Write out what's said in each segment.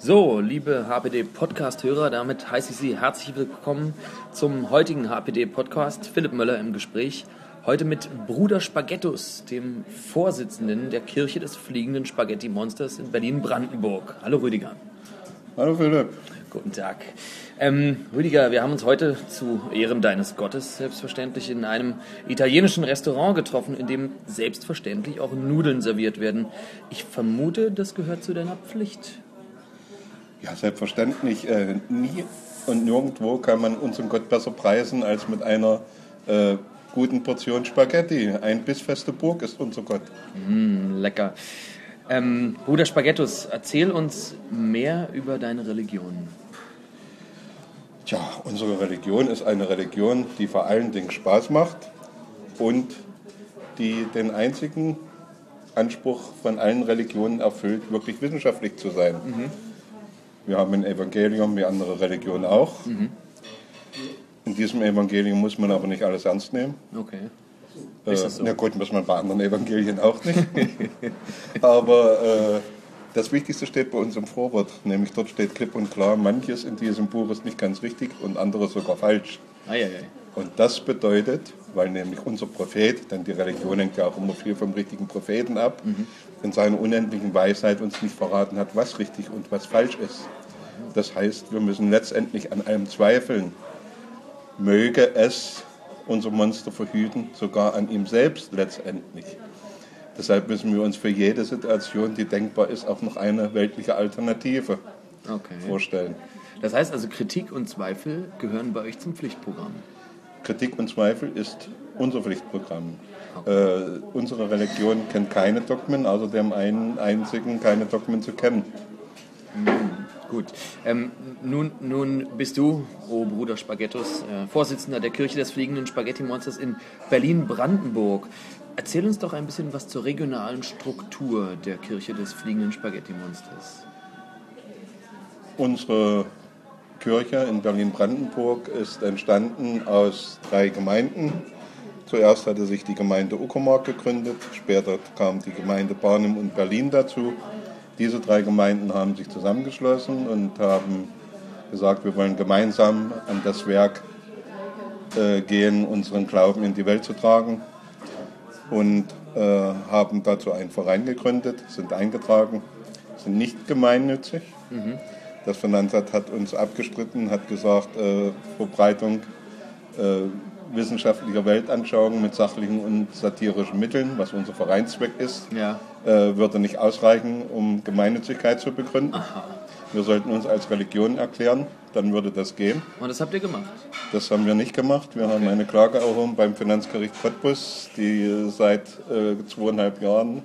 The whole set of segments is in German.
So, liebe HPD-Podcast-Hörer, damit heiße ich Sie herzlich willkommen zum heutigen HPD-Podcast. Philipp Möller im Gespräch. Heute mit Bruder Spaghettus, dem Vorsitzenden der Kirche des Fliegenden Spaghetti-Monsters in Berlin-Brandenburg. Hallo Rüdiger. Hallo Philipp. Guten Tag. Ähm, Rüdiger, wir haben uns heute zu Ehren deines Gottes selbstverständlich in einem italienischen Restaurant getroffen, in dem selbstverständlich auch Nudeln serviert werden. Ich vermute, das gehört zu deiner Pflicht. Ja, selbstverständlich. Äh, nie und nirgendwo kann man unseren Gott besser preisen als mit einer äh, guten Portion Spaghetti. Ein bissfeste Burg ist unser Gott. Mm, lecker. Ähm, Bruder Spaghettus, erzähl uns mehr über deine Religion. Tja, unsere Religion ist eine Religion, die vor allen Dingen Spaß macht und die den einzigen Anspruch von allen Religionen erfüllt, wirklich wissenschaftlich zu sein. Mhm. Wir haben ein Evangelium wie andere Religionen auch. Mhm. In diesem Evangelium muss man aber nicht alles ernst nehmen. Okay. Äh, so? Na gut, muss man bei anderen Evangelien auch nicht. aber äh, das Wichtigste steht bei uns im Vorwort, nämlich dort steht klipp und klar, manches in diesem Buch ist nicht ganz richtig und anderes sogar falsch. Ei, ei, ei. Und das bedeutet, weil nämlich unser Prophet, denn die Religion hängt ja auch immer viel vom richtigen Propheten ab, mhm. in seiner unendlichen Weisheit uns nicht verraten hat, was richtig und was falsch ist. Das heißt, wir müssen letztendlich an allem zweifeln. Möge es unser Monster verhüten, sogar an ihm selbst letztendlich. Deshalb müssen wir uns für jede Situation, die denkbar ist, auch noch eine weltliche Alternative okay. vorstellen. Das heißt also, Kritik und Zweifel gehören bei euch zum Pflichtprogramm. Kritik und Zweifel ist unser Pflichtprogramm. Okay. Äh, unsere Religion kennt keine Dogmen, außer dem einen einzigen, keine Dogmen zu kennen. Mhm. Gut. Ähm, nun, nun bist du, oh Bruder Spaghettos, äh, Vorsitzender der Kirche des Fliegenden Spaghetti-Monsters in Berlin-Brandenburg. Erzähl uns doch ein bisschen was zur regionalen Struktur der Kirche des Fliegenden Spaghetti-Monsters. Unsere Kirche in Berlin-Brandenburg ist entstanden aus drei Gemeinden. Zuerst hatte sich die Gemeinde Uckermark gegründet, später kam die Gemeinde Barnim und Berlin dazu. Diese drei Gemeinden haben sich zusammengeschlossen und haben gesagt, wir wollen gemeinsam an das Werk äh, gehen, unseren Glauben in die Welt zu tragen. Und äh, haben dazu einen Verein gegründet, sind eingetragen, sind nicht gemeinnützig. Mhm. Das Finanzamt hat uns abgestritten, hat gesagt, äh, Verbreitung äh, wissenschaftlicher Weltanschauung mit sachlichen und satirischen Mitteln, was unser Vereinszweck ist, ja. Äh, würde nicht ausreichen, um Gemeinnützigkeit zu begründen. Aha. Wir sollten uns als Religion erklären, dann würde das gehen. Und das habt ihr gemacht? Das haben wir nicht gemacht. Wir okay. haben eine Klage erhoben beim Finanzgericht Cottbus, die seit äh, zweieinhalb Jahren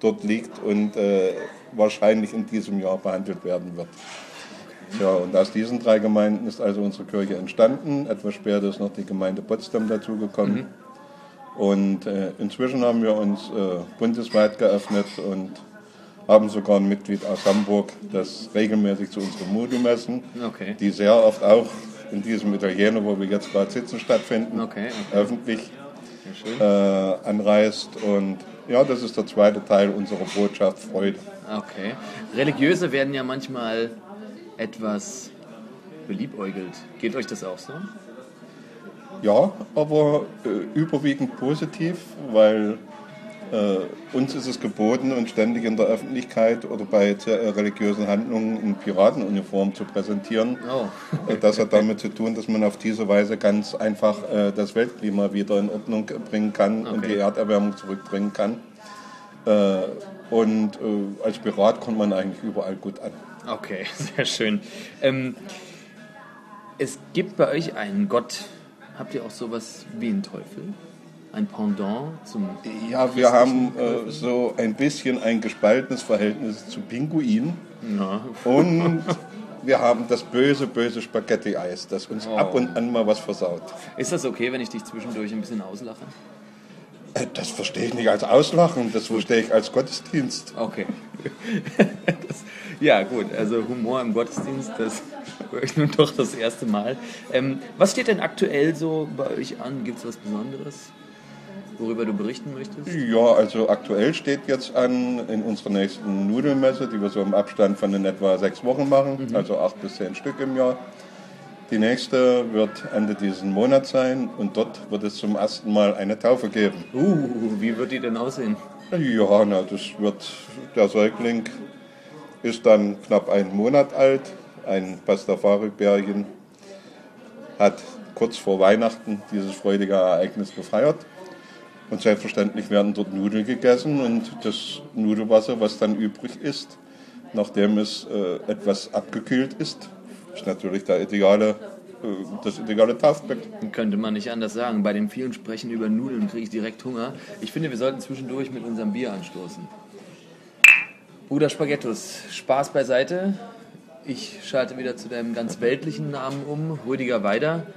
dort liegt und äh, wahrscheinlich in diesem Jahr behandelt werden wird. Ja, und aus diesen drei Gemeinden ist also unsere Kirche entstanden. Etwas später ist noch die Gemeinde Potsdam dazugekommen. Mhm. Und äh, inzwischen haben wir uns äh, bundesweit geöffnet und haben sogar ein Mitglied aus Hamburg, das regelmäßig zu unseren Modu-Messen, okay. die sehr oft auch in diesem Italiener, wo wir jetzt gerade sitzen, stattfinden, okay, okay. öffentlich äh, anreist. Und ja, das ist der zweite Teil unserer Botschaft Freude. Okay. Religiöse werden ja manchmal etwas beliebäugelt. Geht euch das auch so? Ja, aber äh, überwiegend positiv, weil äh, uns ist es geboten, uns ständig in der Öffentlichkeit oder bei äh, religiösen Handlungen in Piratenuniform zu präsentieren. Oh. Äh, das hat damit zu tun, dass man auf diese Weise ganz einfach äh, das Weltklima wieder in Ordnung bringen kann okay. und die Erderwärmung zurückbringen kann. Äh, und als Pirat kommt man eigentlich überall gut an. Okay, sehr schön. Ähm, es gibt bei euch einen Gott. Habt ihr auch sowas wie einen Teufel? Ein Pendant zum. Ja, wir haben äh, so ein bisschen ein gespaltenes Verhältnis zu Pinguin. Ja. Und wir haben das böse, böse Spaghetti-Eis, das uns oh. ab und an mal was versaut. Ist das okay, wenn ich dich zwischendurch ein bisschen auslache? Äh, das verstehe ich nicht als Auslachen, das verstehe ich als Gottesdienst. Okay. das, ja, gut, also Humor im Gottesdienst, das höre ich nun doch das erste Mal. Ähm, was steht denn aktuell so bei euch an? Gibt es was Besonderes? worüber du berichten möchtest? Ja, also aktuell steht jetzt an in unserer nächsten Nudelmesse, die wir so im Abstand von in etwa sechs Wochen machen, mhm. also acht bis zehn Stück im Jahr. Die nächste wird Ende dieses Monats sein und dort wird es zum ersten Mal eine Taufe geben. Uh, wie wird die denn aussehen? Ja, na, das wird, der Säugling ist dann knapp einen Monat alt, ein Pastafari-Bärchen, hat kurz vor Weihnachten dieses freudige Ereignis gefeiert. Und selbstverständlich werden dort Nudeln gegessen und das Nudelwasser, was dann übrig ist, nachdem es äh, etwas abgekühlt ist, ist natürlich der ideale, äh, das ideale Taufbecken. Könnte man nicht anders sagen. Bei den vielen Sprechen über Nudeln kriege ich direkt Hunger. Ich finde, wir sollten zwischendurch mit unserem Bier anstoßen. Bruder Spaghettus, Spaß beiseite. Ich schalte wieder zu deinem ganz weltlichen Namen um, Rüdiger Weider.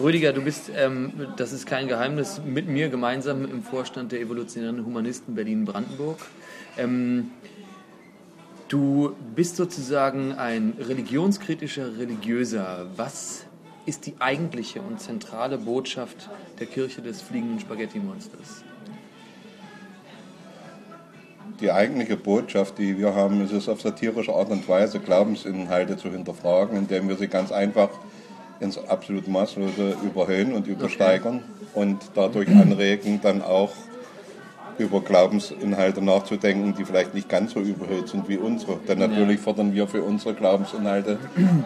Rüdiger, du bist, ähm, das ist kein Geheimnis, mit mir gemeinsam im Vorstand der Evolutionären Humanisten Berlin-Brandenburg. Ähm, du bist sozusagen ein religionskritischer Religiöser. Was ist die eigentliche und zentrale Botschaft der Kirche des fliegenden Spaghetti-Monsters? Die eigentliche Botschaft, die wir haben, ist es auf satirische Art und Weise, Glaubensinhalte zu hinterfragen, indem wir sie ganz einfach ins absolut Maßlose überhöhen und übersteigern okay. und dadurch anregen, dann auch über Glaubensinhalte nachzudenken, die vielleicht nicht ganz so überhöht sind wie unsere. Denn natürlich fordern wir für unsere Glaubensinhalte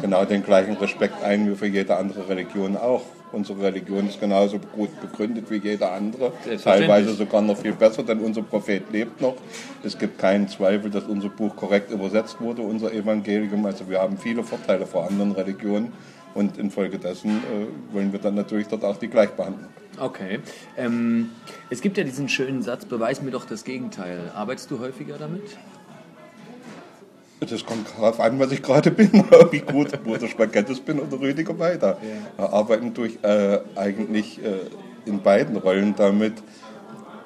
genau den gleichen Respekt ein wie für jede andere Religion auch. Unsere Religion ist genauso gut begründet wie jede andere, teilweise sogar noch viel besser, denn unser Prophet lebt noch. Es gibt keinen Zweifel, dass unser Buch korrekt übersetzt wurde, unser Evangelium. Also wir haben viele Vorteile vor anderen Religionen und infolgedessen äh, wollen wir dann natürlich dort auch die Gleichbehandlung. Okay. Ähm, es gibt ja diesen schönen Satz, beweis mir doch das Gegenteil. Arbeitest du häufiger damit? Das kommt darauf an, was ich gerade bin, ob ich gut Bruder Spaghettis bin oder Rüdiger weiter. Ja. Arbeiten durch äh, eigentlich äh, in beiden Rollen damit,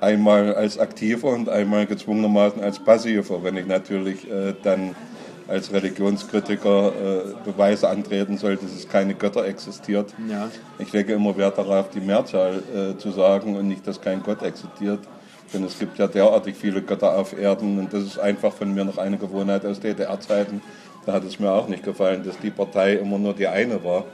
einmal als aktiver und einmal gezwungenermaßen als passiver. Wenn ich natürlich äh, dann als Religionskritiker äh, Beweise antreten soll, dass es keine Götter existiert. Ja. Ich lege immer Wert darauf, die Mehrzahl äh, zu sagen und nicht, dass kein Gott existiert. Denn es gibt ja derartig viele Götter auf Erden und das ist einfach von mir noch eine Gewohnheit aus DDR-Zeiten. Da hat es mir auch nicht gefallen, dass die Partei immer nur die eine war.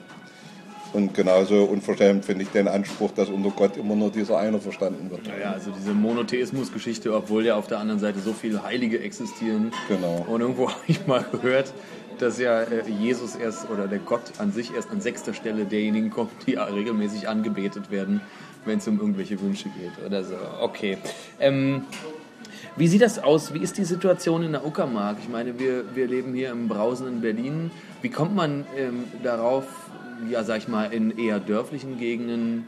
Und genauso unverschämt finde ich den Anspruch, dass unter Gott immer nur dieser eine verstanden wird. Ja, also diese Monotheismus-Geschichte, obwohl ja auf der anderen Seite so viele Heilige existieren. Genau. Und irgendwo habe ich mal gehört, dass ja äh, Jesus erst oder der Gott an sich erst an sechster Stelle derjenigen kommt, die regelmäßig angebetet werden, wenn es um irgendwelche Wünsche geht oder so. Okay. Ähm, wie sieht das aus? Wie ist die Situation in der Uckermark? Ich meine, wir, wir leben hier im brausenden Berlin. Wie kommt man ähm, darauf, ja, sag ich mal, in eher dörflichen Gegenden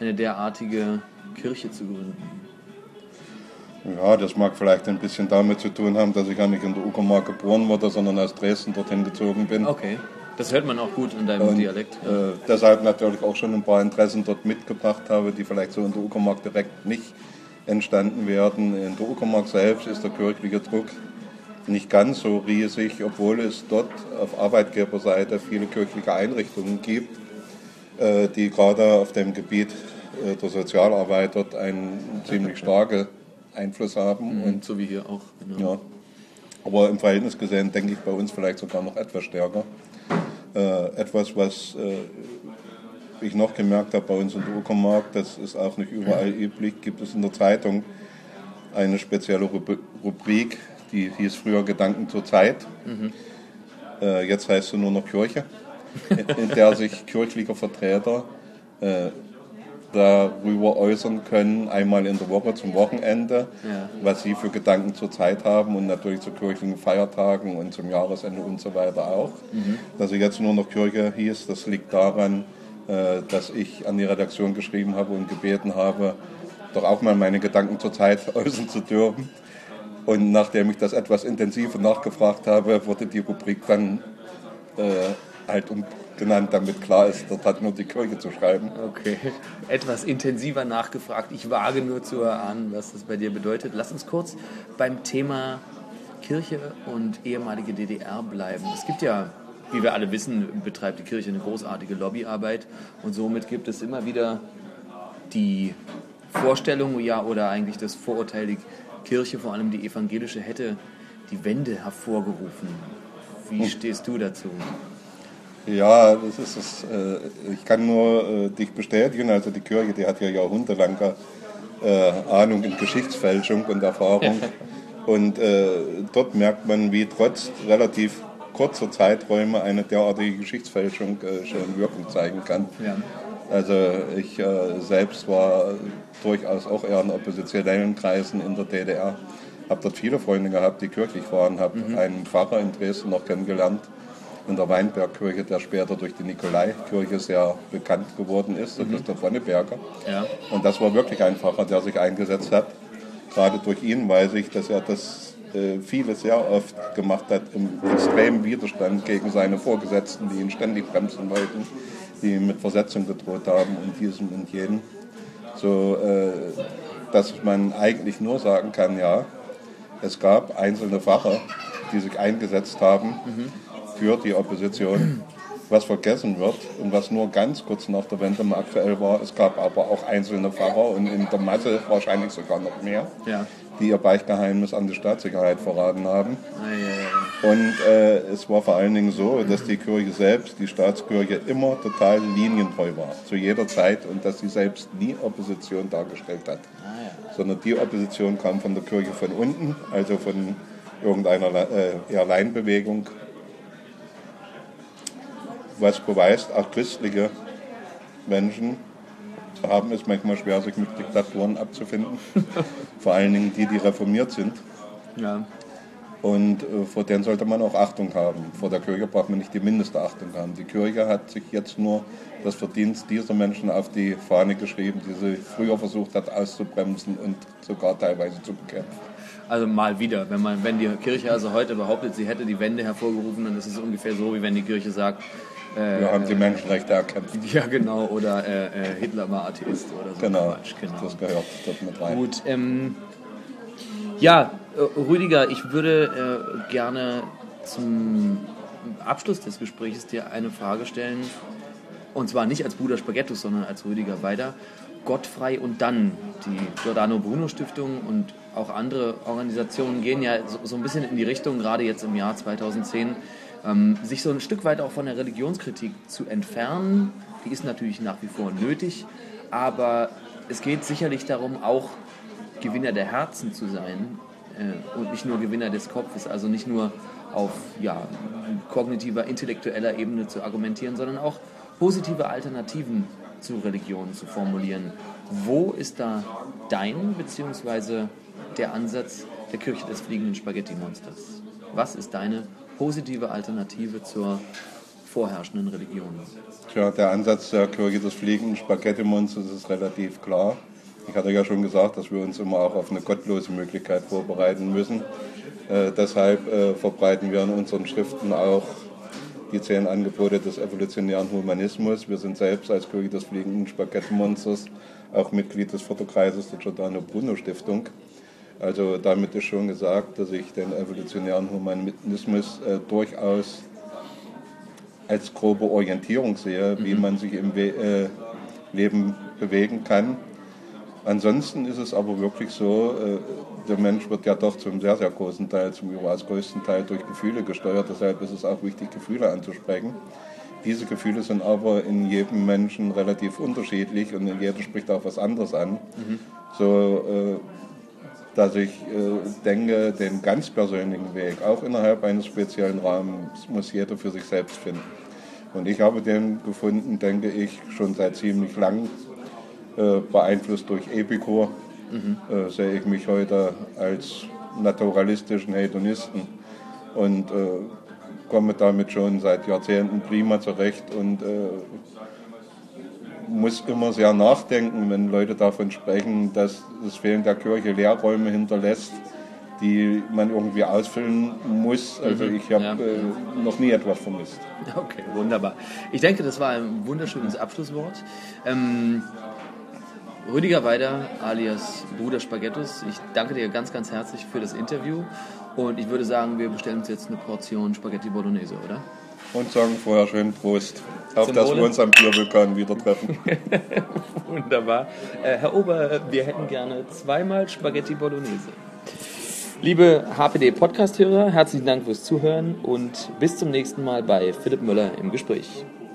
eine derartige Kirche zu gründen? Ja, das mag vielleicht ein bisschen damit zu tun haben, dass ich gar nicht in der Uckermark geboren wurde, sondern aus Dresden dorthin gezogen bin. Okay, das hört man auch gut in deinem Und, Dialekt. Äh, deshalb natürlich auch schon ein paar Interessen dort mitgebracht habe, die vielleicht so in der Uckermark direkt nicht entstanden werden. In der Uckermark selbst ist der kirchliche Druck nicht ganz so riesig, obwohl es dort auf Arbeitgeberseite viele kirchliche Einrichtungen gibt, äh, die gerade auf dem Gebiet äh, der Sozialarbeit dort einen ziemlich starken Einfluss haben. Mhm, und so wie hier auch. Genau. Ja. Aber im Verhältnis gesehen denke ich bei uns vielleicht sogar noch etwas stärker. Äh, etwas, was ich noch gemerkt habe bei uns in der Uckermark, das ist auch nicht überall üblich, gibt es in der Zeitung eine spezielle Rubrik, die hieß früher Gedanken zur Zeit. Mhm. Äh, jetzt heißt sie nur noch Kirche, in der sich kirchliche Vertreter äh, darüber äußern können, einmal in der Woche zum Wochenende, ja. was sie für Gedanken zur Zeit haben und natürlich zu kirchlichen Feiertagen und zum Jahresende und so weiter auch. Mhm. Dass sie jetzt nur noch Kirche hieß, das liegt daran, äh, dass ich an die Redaktion geschrieben habe und gebeten habe, doch auch mal meine Gedanken zur Zeit äußern zu dürfen. Und nachdem ich das etwas intensiver nachgefragt habe, wurde die Rubrik dann äh, halt umgenannt, damit klar ist, dort hat nur die Kirche zu schreiben. Okay, etwas intensiver nachgefragt. Ich wage nur zu erahnen, was das bei dir bedeutet. Lass uns kurz beim Thema Kirche und ehemalige DDR bleiben. Es gibt ja, wie wir alle wissen, betreibt die Kirche eine großartige Lobbyarbeit und somit gibt es immer wieder die Vorstellung ja oder eigentlich das Vorurteil, die Kirche, vor allem die evangelische, hätte die Wende hervorgerufen. Wie hm. stehst du dazu? Ja, das ist es. Äh, ich kann nur äh, dich bestätigen. Also die Kirche, die hat ja jahrhundertelang äh, Ahnung in Geschichtsfälschung und Erfahrung. und dort merkt man, wie trotz relativ kurzer Zeiträume eine derartige Geschichtsfälschung schon Wirkung zeigen kann. Ja. Also ich selbst war durchaus auch eher in oppositionellen Kreisen in der DDR. Habe dort viele Freunde gehabt, die kirchlich waren. Habe mhm. einen Pfarrer in Dresden noch kennengelernt, in der Weinbergkirche, der später durch die Nikolaikirche sehr bekannt geworden ist. Das mhm. ist der Wonneberger. Ja. Und das war wirklich ein Pfarrer, der sich eingesetzt hat. Gerade durch ihn weiß ich, dass er das äh, viele sehr oft gemacht hat im extremen Widerstand gegen seine Vorgesetzten, die ihn ständig bremsen wollten, die mit Versetzung gedroht haben und diesem und jenem. So, äh, dass man eigentlich nur sagen kann, ja, es gab einzelne Pfarrer, die sich eingesetzt haben. Mhm für die Opposition, was vergessen wird und was nur ganz kurz nach der Wende mal aktuell war. Es gab aber auch einzelne Pfarrer und in der Masse wahrscheinlich sogar noch mehr, ja. die ihr Beichtgeheimnis an die Staatssicherheit verraten haben. Ja, ja. Und äh, es war vor allen Dingen so, dass die Kirche selbst, die Staatskirche, immer total linientreu war, zu jeder Zeit und dass sie selbst nie Opposition dargestellt hat. Ah, Sondern die Opposition kam von der Kirche von unten, also von irgendeiner äh, eher Laienbewegung was beweist, auch christliche Menschen haben es manchmal schwer, sich mit Diktatoren abzufinden. Vor allen Dingen die, die reformiert sind. Ja. Und äh, vor denen sollte man auch Achtung haben. Vor der Kirche braucht man nicht die mindeste Achtung haben. Die Kirche hat sich jetzt nur das Verdienst dieser Menschen auf die Fahne geschrieben, die sie früher versucht hat auszubremsen und sogar teilweise zu bekämpfen. Also mal wieder, wenn man, wenn die Kirche also heute behauptet, sie hätte die Wende hervorgerufen, dann ist es ungefähr so, wie wenn die Kirche sagt, äh, Wir haben die Menschenrechte erkämpft. Ja, genau. Oder äh, äh, Hitler war Atheist oder so. Genau, Quatsch, genau. das gehört dort mit rein. Gut, ähm, ja, Rüdiger, ich würde äh, gerne zum Abschluss des Gesprächs dir eine Frage stellen. Und zwar nicht als Bruder Spaghettus, sondern als Rüdiger Weider. Gottfrei und dann, die Giordano Bruno Stiftung und auch andere Organisationen gehen ja so, so ein bisschen in die Richtung, gerade jetzt im Jahr 2010, ähm, sich so ein Stück weit auch von der Religionskritik zu entfernen. Die ist natürlich nach wie vor nötig, aber es geht sicherlich darum, auch Gewinner der Herzen zu sein äh, und nicht nur Gewinner des Kopfes, also nicht nur auf ja, kognitiver, intellektueller Ebene zu argumentieren, sondern auch positive Alternativen zu Religionen zu formulieren. Wo ist da dein bzw. der Ansatz der Kirche des fliegenden Spaghetti-Monsters? Was ist deine positive Alternative zur vorherrschenden Religion? Tja, der Ansatz der Kirche des fliegenden Spaghetti-Monsters ist relativ klar. Ich hatte ja schon gesagt, dass wir uns immer auch auf eine gottlose Möglichkeit vorbereiten müssen. Äh, deshalb äh, verbreiten wir in unseren Schriften auch die zehn Angebote des evolutionären Humanismus. Wir sind selbst als Kirche des fliegenden Spaghetti-Monsters auch Mitglied des Förderkreises der Giordano Bruno Stiftung. Also damit ist schon gesagt, dass ich den evolutionären Humanismus äh, durchaus als grobe Orientierung sehe, wie mhm. man sich im We äh, Leben bewegen kann. Ansonsten ist es aber wirklich so, äh, der Mensch wird ja doch zum sehr, sehr großen Teil, zum überaus größten Teil durch Gefühle gesteuert. Deshalb ist es auch wichtig, Gefühle anzusprechen. Diese Gefühle sind aber in jedem Menschen relativ unterschiedlich und jeder spricht auch was anderes an. Mhm. So äh, dass ich äh, denke, den ganz persönlichen Weg, auch innerhalb eines speziellen Rahmens, muss jeder für sich selbst finden. Und ich habe den gefunden, denke ich, schon seit ziemlich lang, beeinflusst durch Epikur, mhm. äh, sehe ich mich heute als naturalistischen Hedonisten und äh, komme damit schon seit Jahrzehnten prima zurecht und äh, muss immer sehr nachdenken, wenn Leute davon sprechen, dass das Fehlen der Kirche Lehrräume hinterlässt, die man irgendwie ausfüllen muss. Also mhm. ich habe ja. äh, noch nie etwas vermisst. Okay, wunderbar. Ich denke, das war ein wunderschönes Abschlusswort. Ähm, Rüdiger Weider alias Bruder Spaghettus, ich danke dir ganz, ganz herzlich für das Interview und ich würde sagen, wir bestellen uns jetzt eine Portion Spaghetti Bolognese, oder? und sagen vorher schön Prost. Auf Zum dass Wohle. wir uns am Biervulkan wieder treffen. Wunderbar. Äh, Herr Ober, wir hätten gerne zweimal Spaghetti Bolognese. Liebe HPD-Podcast-Hörer, herzlichen Dank fürs Zuhören und bis zum nächsten Mal bei Philipp Müller im Gespräch.